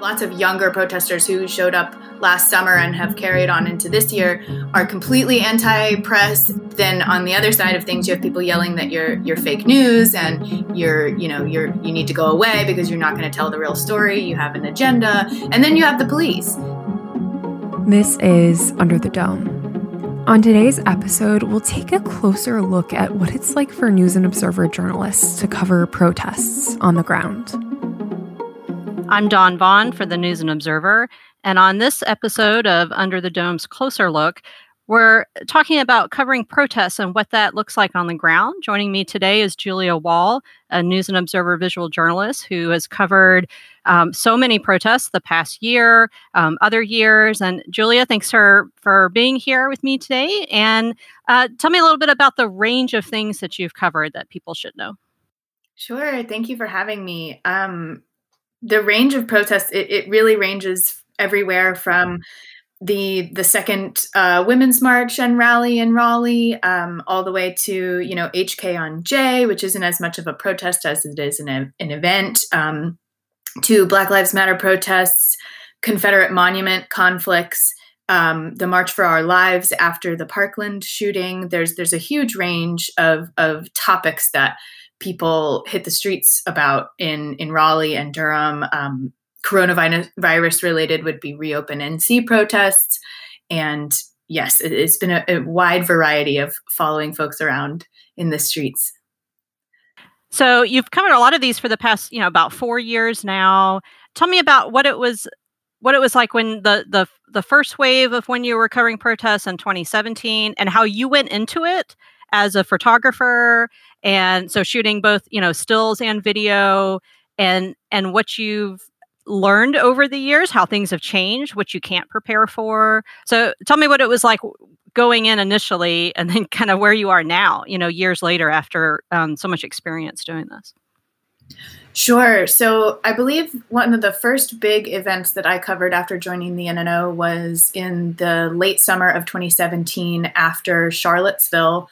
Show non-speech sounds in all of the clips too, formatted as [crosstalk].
Lots of younger protesters who showed up last summer and have carried on into this year are completely anti-press. Then on the other side of things, you have people yelling that you're you're fake news and you're you know you're you need to go away because you're not going to tell the real story. You have an agenda, and then you have the police. This is Under the Dome. On today's episode, we'll take a closer look at what it's like for News and Observer journalists to cover protests on the ground. I'm Dawn Vaughan for the News and Observer. And on this episode of Under the Dome's Closer Look, we're talking about covering protests and what that looks like on the ground. Joining me today is Julia Wall, a News and Observer visual journalist who has covered um, so many protests the past year, um, other years. And Julia, thanks for, for being here with me today. And uh, tell me a little bit about the range of things that you've covered that people should know. Sure. Thank you for having me. Um, the range of protests it, it really ranges everywhere from the the second uh, women's march and rally in Raleigh, um, all the way to you know HKonJ, which isn't as much of a protest as it is an, an event, um, to Black Lives Matter protests, Confederate monument conflicts, um, the March for Our Lives after the Parkland shooting. There's there's a huge range of of topics that people hit the streets about in in Raleigh and Durham. Um, coronavirus related would be reopen NC protests, and yes, it, has been a, a wide variety of following folks around in the streets. So you've covered a lot of these for the past, you know, about four years now. Tell me about what it was, what it was like when the the the first wave of when you were covering protests in 2017, and how you went into it as a photographer and so shooting both you know stills and video and and what you've learned over the years how things have changed what you can't prepare for so tell me what it was like going in initially and then kind of where you are now you know years later after um, so much experience doing this Sure. So I believe one of the first big events that I covered after joining the N&O was in the late summer of 2017 after Charlottesville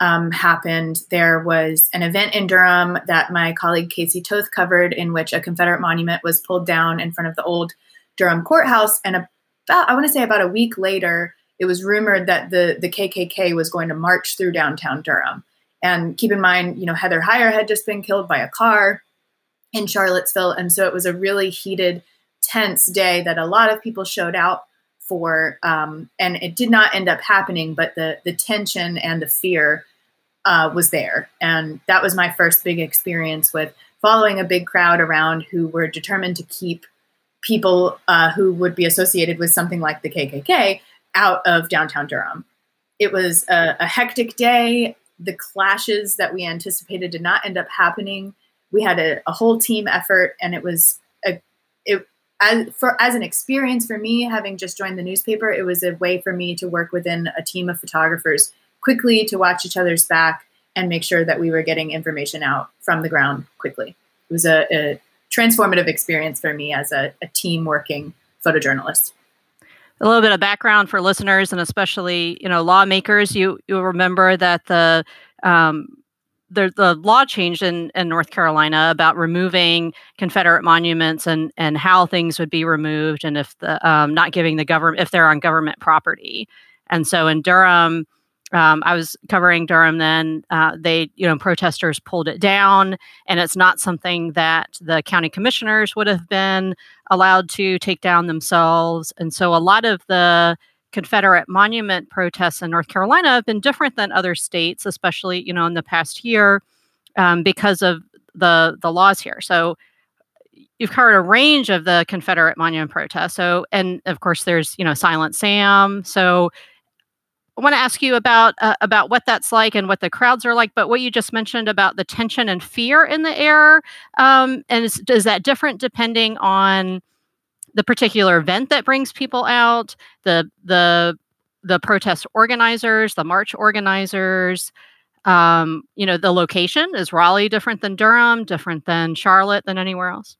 um, happened, there was an event in Durham that my colleague Casey Toth covered, in which a Confederate monument was pulled down in front of the old Durham courthouse. And about, I want to say, about a week later, it was rumored that the the KKK was going to march through downtown Durham. And keep in mind, you know, Heather Heyer had just been killed by a car in Charlottesville, and so it was a really heated, tense day that a lot of people showed out for, um, and it did not end up happening. But the the tension and the fear uh, was there, and that was my first big experience with following a big crowd around who were determined to keep people uh, who would be associated with something like the KKK out of downtown Durham. It was a, a hectic day. The clashes that we anticipated did not end up happening. We had a, a whole team effort, and it was a it as for as an experience for me, having just joined the newspaper, it was a way for me to work within a team of photographers quickly to watch each other's back and make sure that we were getting information out from the ground quickly. It was a, a transformative experience for me as a, a team working photojournalist a little bit of background for listeners and especially you know lawmakers you you'll remember that the um, the, the law changed in, in North Carolina about removing Confederate monuments and, and how things would be removed and if the um, not giving the government if they're on government property. And so in Durham, um, I was covering Durham then. Uh, they, you know, protesters pulled it down, and it's not something that the county commissioners would have been allowed to take down themselves. And so a lot of the Confederate monument protests in North Carolina have been different than other states, especially you know in the past year, um, because of the the laws here. So you've covered a range of the Confederate monument protests. So and of course there's you know Silent Sam. So I want to ask you about uh, about what that's like and what the crowds are like. But what you just mentioned about the tension and fear in the air, um, and is, is that different depending on the particular event that brings people out, the the the protest organizers, the march organizers, um, you know, the location is Raleigh different than Durham, different than Charlotte, than anywhere else?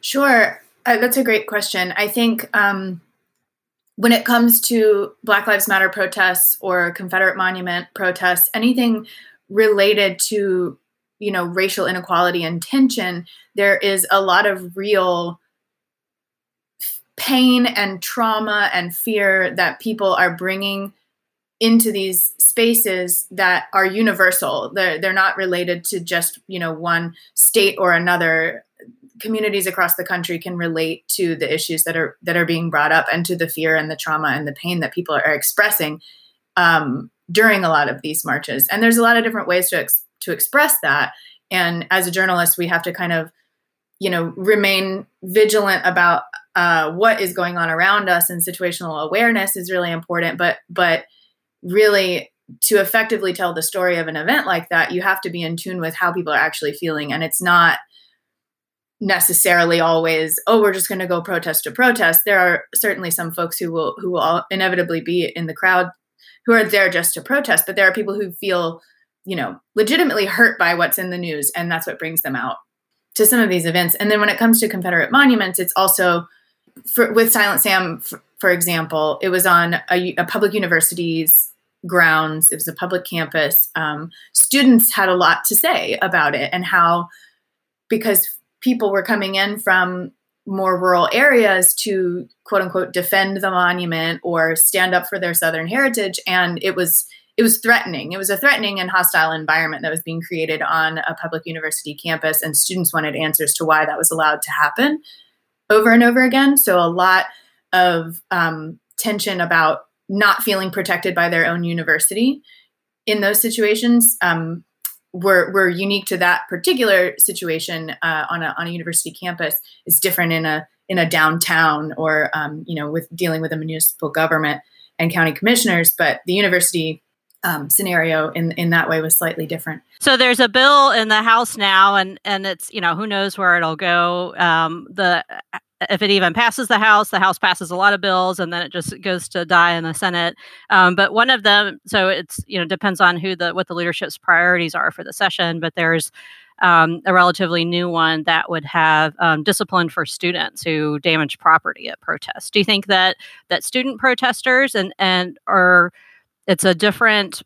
Sure, uh, that's a great question. I think um, when it comes to Black Lives Matter protests or Confederate Monument protests, anything related to you know racial inequality and tension, there is a lot of real pain and trauma and fear that people are bringing into these spaces that are universal. They're, they're not related to just you know one state or another communities across the country can relate to the issues that are that are being brought up and to the fear and the trauma and the pain that people are expressing um, during a lot of these marches. And there's a lot of different ways to ex- to express that. And as a journalist we have to kind of you know remain vigilant about uh, what is going on around us and situational awareness is really important. But but really to effectively tell the story of an event like that you have to be in tune with how people are actually feeling. And it's not necessarily always oh we're just going to go protest to protest there are certainly some folks who will who will inevitably be in the crowd who are there just to protest but there are people who feel you know legitimately hurt by what's in the news and that's what brings them out to some of these events and then when it comes to confederate monuments it's also for, with silent sam for, for example it was on a, a public university's grounds. It was a public campus. Um, students had a lot to say about it and how, because people were coming in from more rural areas to quote unquote defend the monument or stand up for their southern heritage. And it was it was threatening. It was a threatening and hostile environment that was being created on a public university campus and students wanted answers to why that was allowed to happen over and over again. So a lot of um, tension about not feeling protected by their own university in those situations. Um, were, were unique to that particular situation uh, on, a, on a university campus is different in a in a downtown or um, you know with dealing with a municipal government and county commissioners but the university um, scenario in in that way was slightly different. So there's a bill in the House now, and and it's you know who knows where it'll go. Um, the if it even passes the House, the House passes a lot of bills, and then it just goes to die in the Senate. Um, but one of them, so it's you know depends on who the what the leadership's priorities are for the session. But there's um, a relatively new one that would have um, discipline for students who damage property at protests. Do you think that that student protesters and and or it's a different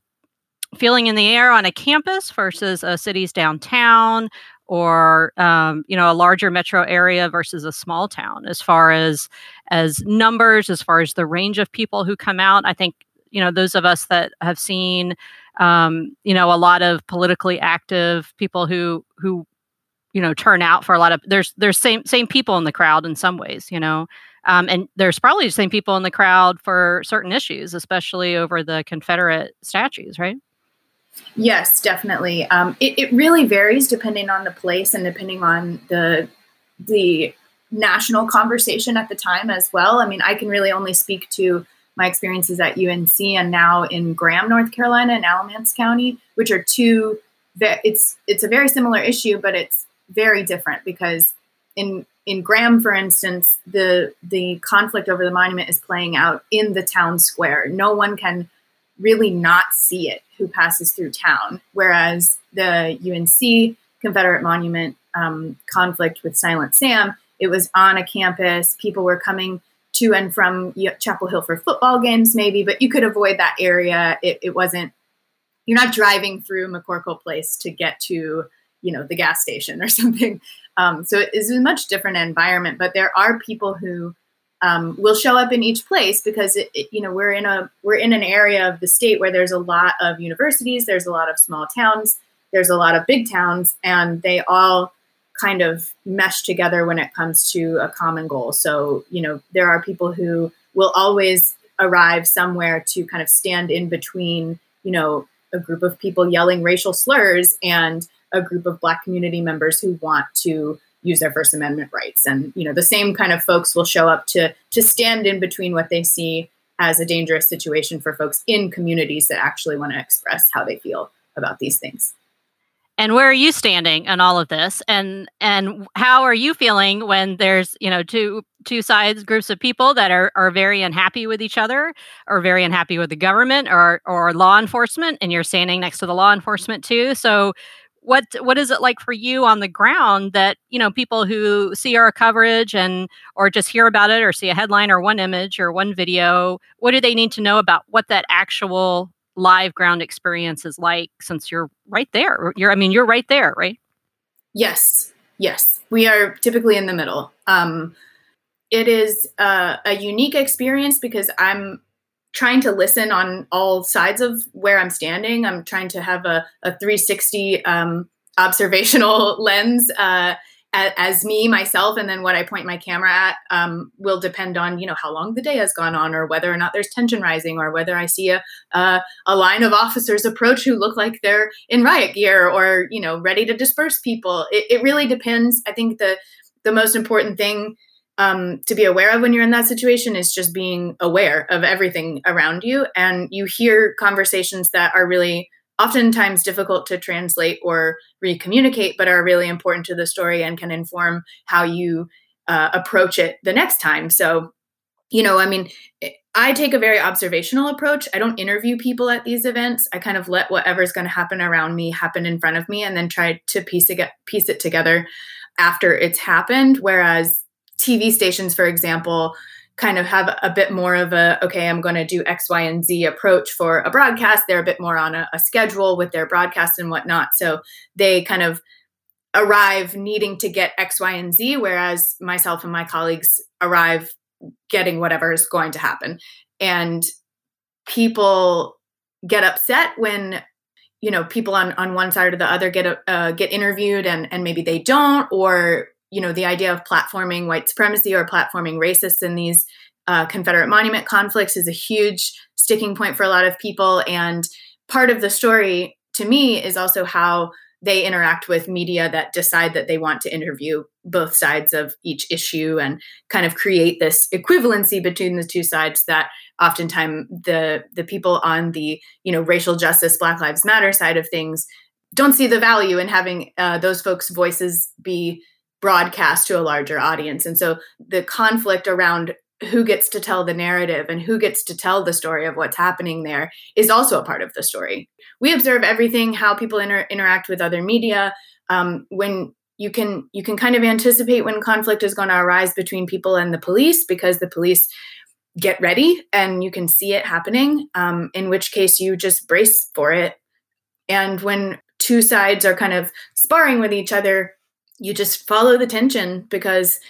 feeling in the air on a campus versus a city's downtown or um, you know a larger metro area versus a small town as far as as numbers as far as the range of people who come out. I think you know those of us that have seen um, you know a lot of politically active people who who you know turn out for a lot of there's there's same same people in the crowd in some ways you know? Um, and there's probably the same people in the crowd for certain issues especially over the confederate statues right Yes, definitely. Um, it, it really varies depending on the place and depending on the the national conversation at the time as well. I mean, I can really only speak to my experiences at UNC and now in Graham, North Carolina, and Alamance County, which are two. It's it's a very similar issue, but it's very different because in in Graham, for instance, the the conflict over the monument is playing out in the town square. No one can really not see it who passes through town. Whereas the UNC Confederate Monument um, conflict with Silent Sam, it was on a campus. People were coming to and from Chapel Hill for football games, maybe, but you could avoid that area. It, it wasn't, you're not driving through McCorkle Place to get to, you know, the gas station or [laughs] something. Um, so it is a much different environment, but there are people who um, will show up in each place because it, it, you know we're in a we're in an area of the state where there's a lot of universities there's a lot of small towns there's a lot of big towns and they all kind of mesh together when it comes to a common goal. So you know there are people who will always arrive somewhere to kind of stand in between you know a group of people yelling racial slurs and a group of black community members who want to use their First Amendment rights. And you know, the same kind of folks will show up to to stand in between what they see as a dangerous situation for folks in communities that actually want to express how they feel about these things. And where are you standing on all of this? And and how are you feeling when there's, you know, two two sides groups of people that are are very unhappy with each other or very unhappy with the government or or law enforcement and you're standing next to the law enforcement too. So what what is it like for you on the ground that you know people who see our coverage and or just hear about it or see a headline or one image or one video what do they need to know about what that actual live ground experience is like since you're right there? You're i mean you're right there right? Yes. Yes. We are typically in the middle. Um, it is uh, a unique experience because I'm trying to listen on all sides of where I'm standing. I'm trying to have a, a 360 um, observational [laughs] lens uh, as, me myself, and then what I point my camera at um, will depend on you know how long the day has gone on, or whether or not there's tension rising, or whether I see a a, a line of officers approach who look like they're in riot gear, or you know ready to disperse people. It, it really depends. I think the the most important thing um, to be aware of when you're in that situation is just being aware of everything around you. And you hear conversations that are really oftentimes difficult to translate or recommunicate, but are really important to the story and can inform how you uh, approach it the next time. So, you know, I mean, I take a very observational approach. I don't interview people at these events. I kind of let whatever's going to happen around me happen in front of me and then try to piece it, piece it together after it's happened. Whereas TV stations, for example, kind of have a bit more of a okay i'm going to do x y and z approach for a broadcast. They're a bit more on a, a, schedule with their broadcast and whatnot. So they kind of arrive needing to get x y and z whereas myself and my colleagues arrive getting whatever is going to happen. And people get upset when you know people on on one side or the other get uh, get interviewed and and maybe they don't or you know the idea of platforming white supremacy or platforming racists in these uh, confederate monument conflicts is a huge sticking point for a lot of people. And part of the story to me is also how they interact with media that decide that they want to interview both sides of each issue and kind of create this equivalency between the two sides that oftentimes the the people on the you know racial justice black lives matter side of things don't see the value in having uh, those folks voices be broadcast to a larger audience. And so the conflict around who gets to tell the narrative and who gets to tell the story of what's happening there is also a part of the story. We observe everything, how people inter- interact with other media. Um, when you can you can kind of anticipate when conflict is going to arise between people and the police because the police get ready and you can see it happening. Um, in which case you just brace for it. And when two sides are kind of sparring with each other, you just follow the tension because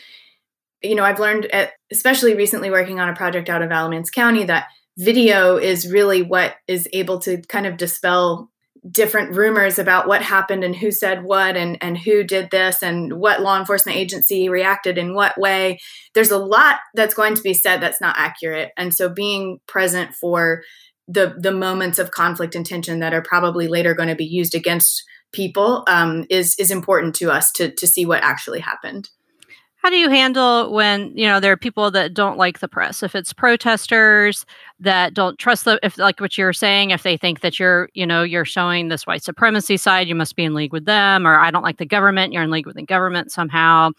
you know i've learned at, especially recently working on a project out of alamance county that video is really what is able to kind of dispel different rumors about what happened and who said what and and who did this and what law enforcement agency reacted in what way. There's a lot that's going to be said that's not accurate. And so being present for the the moments of conflict and tension that are probably later going to be used against people um, is is important to us to to see what actually happened. How do you handle when you know there are people that don't like the press? If it's protesters that don't trust the, if like what you're saying, if they think that you're you know you're showing this white supremacy side, you must be in league with them, or I don't like the government, you're in league with the government somehow.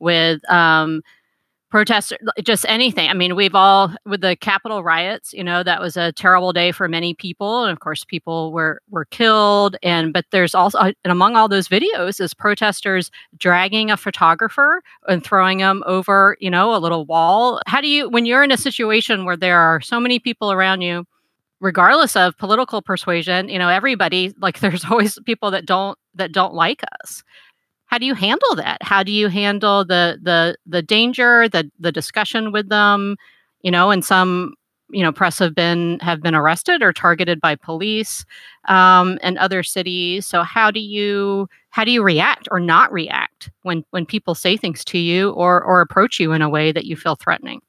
With um, protests, just anything. I mean, we've all with the Capitol riots. You know, that was a terrible day for many people, and of course, people were were killed. And but there's also, uh, and among all those videos, is protesters dragging a photographer and throwing them over, you know, a little wall. How do you, when you're in a situation where there are so many people around you? regardless of political persuasion you know everybody like [laughs] there's always people that don't that don't like us how do you handle that? How do you handle the the the danger the the discussion with them? You know and some you know press have been have been arrested or targeted by police um, and other cities. So how do you how do you react or not react when when people say things to you or or approach you in a way that you feel threatening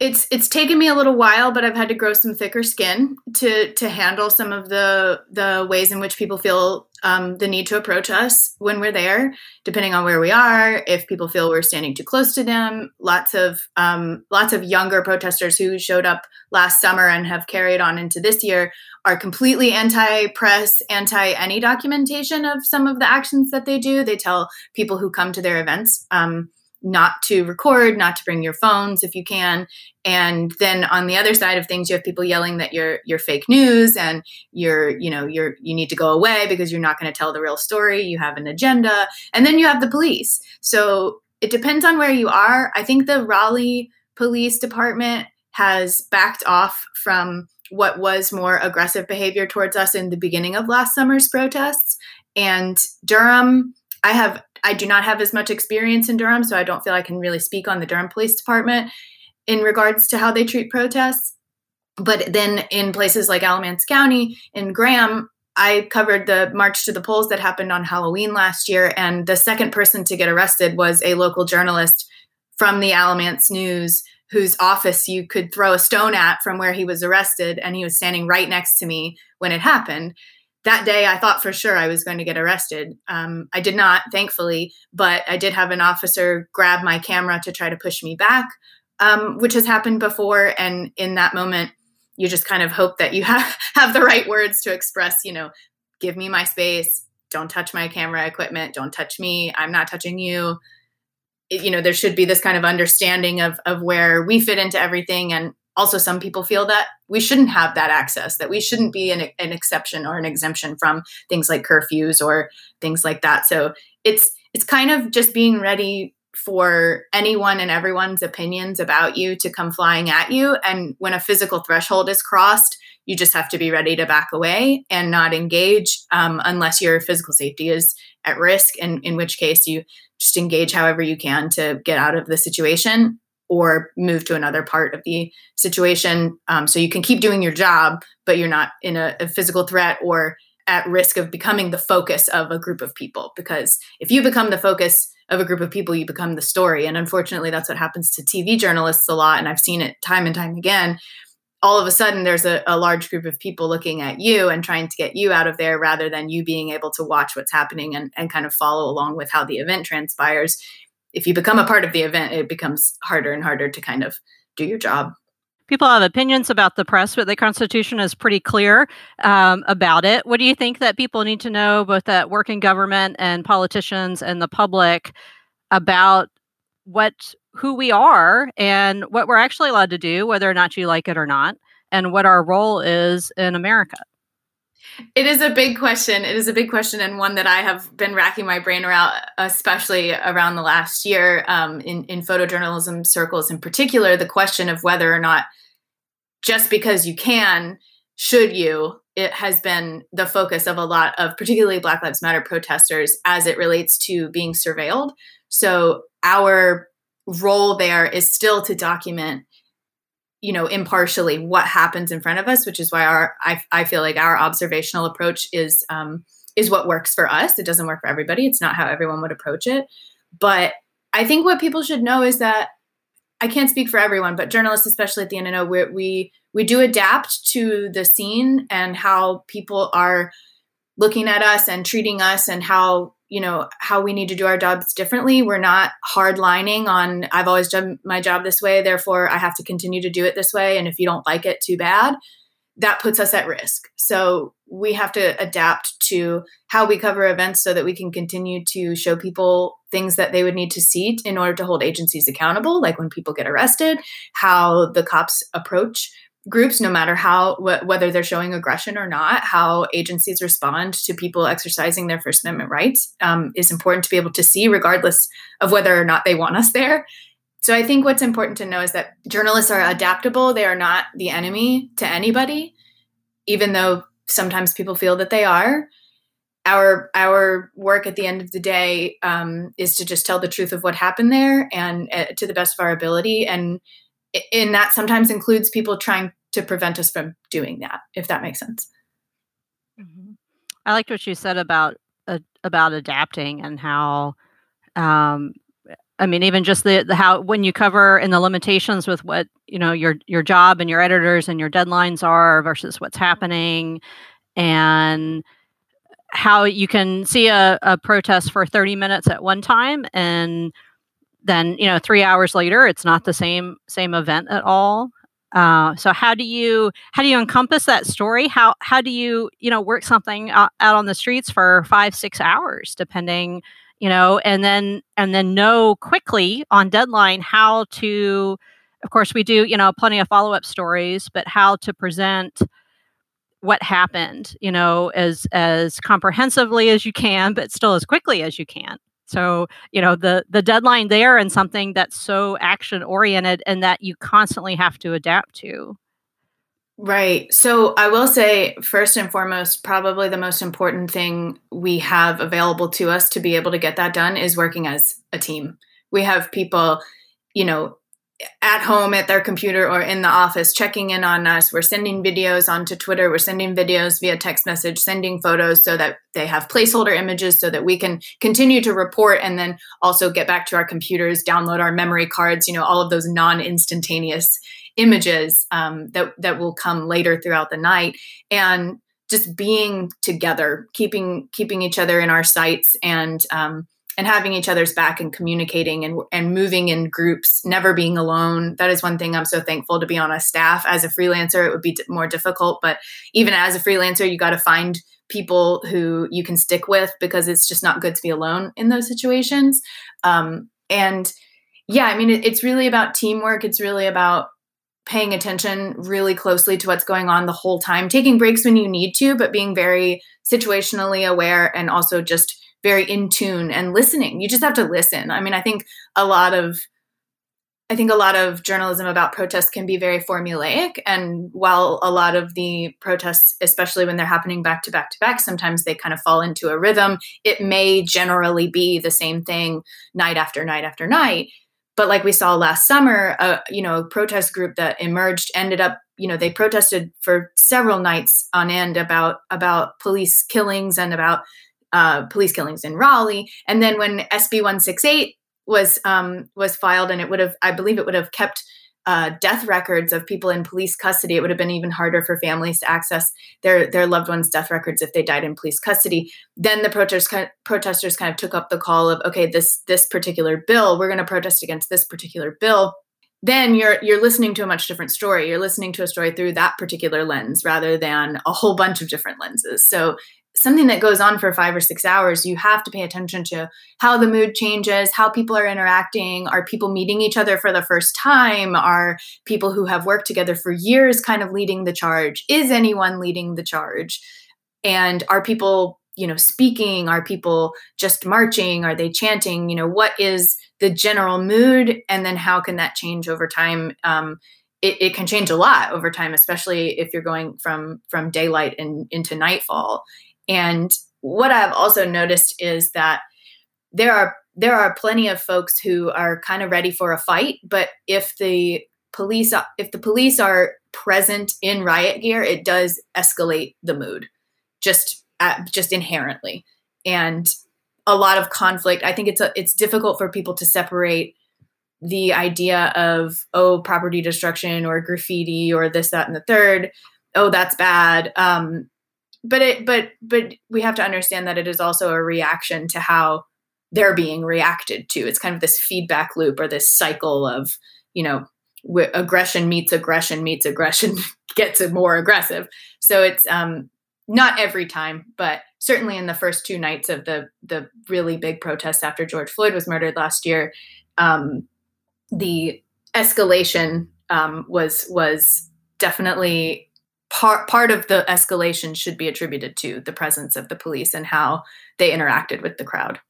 it's it's taken me a little while, but I've had to grow some thicker skin to to handle some of the the ways in which people feel um, the need to approach us when we're there, depending on where we are. If people feel we're standing too close to them, lots of um, lots of younger protesters who showed up last summer and have carried on into this year are completely anti-press, anti any documentation of some of the actions that they do. They tell people who come to their events. Um, not to record, not to bring your phones if you can. And then on the other side of things, you have people yelling that you're you're fake news and you're you know you're you need to go away because you're not going to tell the real story. You have an agenda, and then you have the police. So it depends on where you are. I think the Raleigh Police Department has backed off from what was more aggressive behavior towards us in the beginning of last summer's protests, and Durham I have I do not have as much experience in Durham, so I don't feel I can really speak on the Durham Police Department in regards to how they treat protests. But then in places like Alamance County, in Graham, I covered the March to the Polls that happened on Halloween last year. And the second person to get arrested was a local journalist from the Alamance News whose office you could throw a stone at from where he was arrested. And he was standing right next to me when it happened. That day, I thought for sure I was going to get arrested. Um, I did not, thankfully, but I did have an officer grab my camera to try to push me back, um, which has happened before. And in that moment, you just kind of hope that you [laughs] have, have the right words to express, you know, give me my space, don't touch my camera equipment, don't touch me, I'm not touching you. You know there should be this kind of understanding of of where we fit into everything. And also some people feel that we shouldn't have that access that we shouldn't be an, an exception or an exemption from things like curfews or things like that. So it's it's kind of just being ready for anyone and everyone's opinions about you to come flying at you. And when a physical threshold is crossed you just have to be ready to back away and not engage um, unless your physical safety is at risk and in which case you just engage however you can to get out of the situation or move to another part of the situation. Um, so you can keep doing your job but you're not in a, a physical threat or at risk of becoming the focus of a group of people. Because if you become the focus of a group of people you become the story. And unfortunately that's what happens to tv journalists a lot and i've seen it time and time again. All of a sudden there's a, a, large group of people looking at you and trying to get you out of there rather than you being able to watch what's happening and, and kind of follow along with how the event transpires if you become a part of the event it becomes harder and harder to kind of do your job people have opinions about the press but the constitution is pretty clear um, about it what do you think that people need to know both at working government and politicians and the public about what who we are and what we're actually allowed to do, whether or not you like it or not, and what our role is in America? It is a big question. It is a big question, and one that I have been racking my brain around, especially around the last year um, in, in photojournalism circles in particular. The question of whether or not just because you can, should you, it has been the focus of a lot of particularly Black Lives Matter protesters as it relates to being surveilled. So, our role there is still to document you know impartially what happens in front of us which is why our i, I feel like our observational approach is um, is what works for us. It doesn't work for everybody. It's not how everyone would approach it. But i think what people should know is that i can't speak for everyone but journalists especially at the n&o we we, we do adapt to the scene and how people are looking at us and treating us and how you know how we need to do our jobs differently. We're not hardlining on i've always done my job this way therefore i have to continue to do it this way and if you don't like it too bad. That puts us at risk. So we have to adapt to how we cover events so that we can continue to show people things that they would need to see in order to hold agencies accountable like when people get arrested how the cops approach groups, no matter how wh- whether they're showing aggression or not, how agencies respond to people exercising their First Amendment rights um, is important to be able to see, regardless of whether or not they want us there. So I think what's important to know is that journalists are adaptable. They are not the enemy to anybody, even though sometimes people feel that they are. Our our work at the end of the day um, is to just tell the truth of what happened there and uh, to the best of our ability and and that sometimes includes people trying to prevent us from doing that if that makes sense mm-hmm. i liked what you said about uh, about adapting and how um, I mean, even just the, the how when you cover in the limitations with what you know your your job and your editors and your deadlines are versus what's happening, and how you can see a, a protest for 30 minutes at one time and then you know three hours later it's not the same same event at all. Uh, so how do you how do you encompass that story? How how do you you know work something out, out on the streets for five six hours depending you know and then and then know quickly on deadline how to of course we do you know plenty of follow-up stories but how to present what happened you know as as comprehensively as you can but still as quickly as you can so, you know, the the deadline there and something that's so action oriented and that you constantly have to adapt to. Right. So I will say, first and foremost, probably the most important thing we have available to us to be able to get that done is working as a team. We have people, you know, at home at their computer or in the office checking in on us. We're sending videos onto Twitter. We're sending videos via text message, sending photos so that they have placeholder images so that we can continue to report and then also get back to our computers, download our memory cards, you know, all of those non instantaneous images um, that, that will come later throughout the night. And just being together, keeping keeping each other in our sights and um, and having each other's back and communicating and, and moving in groups, never being alone. That is one thing I'm so thankful to be on a staff. As a freelancer, it would be more difficult, but even as a freelancer, you got to find people who you can stick with because it's just not good to be alone in those situations. Um, and yeah, I mean, it, it's really about teamwork. It's really about paying attention really closely to what's going on the whole time, taking breaks when you need to, but being very situationally aware and also just very in tune and listening. You just have to listen. I mean, I think a lot of I think a lot of journalism about protests can be very formulaic. And while a lot of the protests, especially when they're happening back to back to back, sometimes they kind of fall into a rhythm, it may generally be the same thing night after night after night. But like we saw last summer, uh, you know, a protest group that emerged ended up, you know, they protested for several nights on end about about police killings and about uh, police killings in Raleigh. And then when SB 168 was um, was filed, and it would have, I believe, it would have kept uh, death records of people in police custody. It would have been even harder for families to access their their loved ones' death records if they died in police custody. Then the protesters protesters kind of took up the call of, okay, this this particular bill, we're going to protest against this particular bill then you're you're listening to a much different story you're listening to a story through that particular lens rather than a whole bunch of different lenses so something that goes on for five or six hours, you have to pay attention to how the mood changes, how people are interacting. Are people meeting each other for the first time? Are people who have worked together for years kind of leading the charge? Is anyone leading the charge? And are people, you know, speaking? Are people just marching? Are they chanting? You know, what is the general mood? And then how can that change over time? Um, it, it, can change a lot over time, especially if you're going from from daylight and into nightfall. And what I've also noticed is that there are there are plenty of folks who are kind of ready for a fight, but if the police if the police are present in riot gear, it does escalate the mood just at, just inherently. And a lot of conflict. I think it's a, it's difficult for people to separate the idea of oh property destruction or graffiti or this that and the third oh that's bad um, but it but but we have to understand that it is also a reaction to how they're being reacted to. It's kind of this feedback loop or this cycle of you know w- aggression meets aggression meets aggression [laughs] gets more aggressive. So it's um not every time but certainly in the first two nights of the the really big protests after george floyd was murdered last year um the escalation um was was definitely part part of the escalation should be attributed to the presence of the police and how they interacted with the crowd.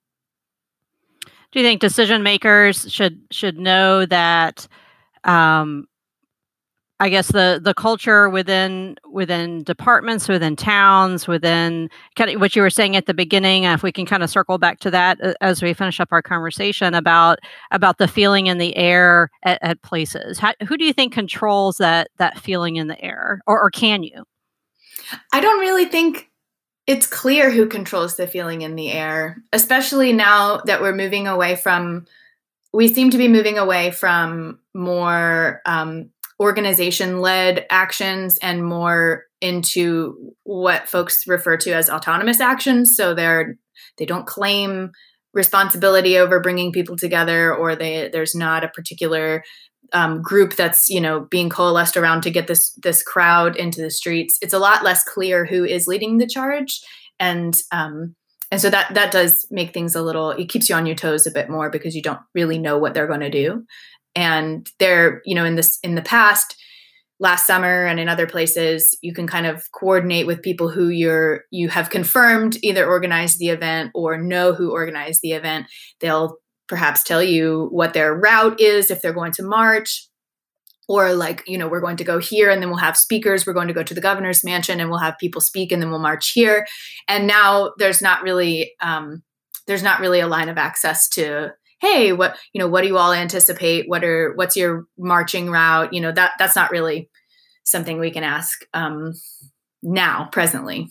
Do you think decision makers should should know that um, I guess the the culture within within departments, within towns, within kind of what you were saying at the beginning. If we can kind of circle back to that uh, as we finish up our conversation about about the feeling in the air at, at places. How, who do you think controls that that feeling in the air, or, or can you? I don't really think it's clear who controls the feeling in the air, especially now that we're moving away from. We seem to be moving away from more um, organization led actions and more into what folks refer to as autonomous actions. So they're they don't claim responsibility over bringing people together or they there's not a particular um, group that's you know being coalesced around to get this this crowd into the streets. It's a lot less clear who is leading the charge and um, and so that that does make things a little it keeps you on your toes a bit more because you don't really know what they're going to do and they're you know in this in the past last summer and in other places you can kind of coordinate with people who you're you have confirmed either organized the event or know who organized the event. They'll perhaps tell you what their route is if they're going to march or like you know we're going to go here and then we'll have speakers. We're going to go to the governor's mansion and we'll have people speak and then we'll march here. And now there's not really um, there's not really a line of access to hey what you know what do you all anticipate? What are what's your marching route? You know that that's not really something we can ask um, now presently.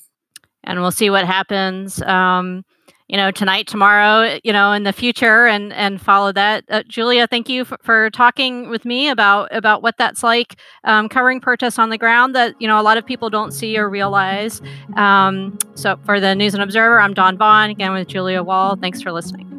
And we'll see what happens um, you know tonight tomorrow you know in the future and and follow that. Uh, julia thank you for, for, talking with me about about what that's like um, covering protests on the ground that you know a lot of people don't see or realize. Um, so for the news and observer i'm dawn vaughan again with julia wall. Thanks for listening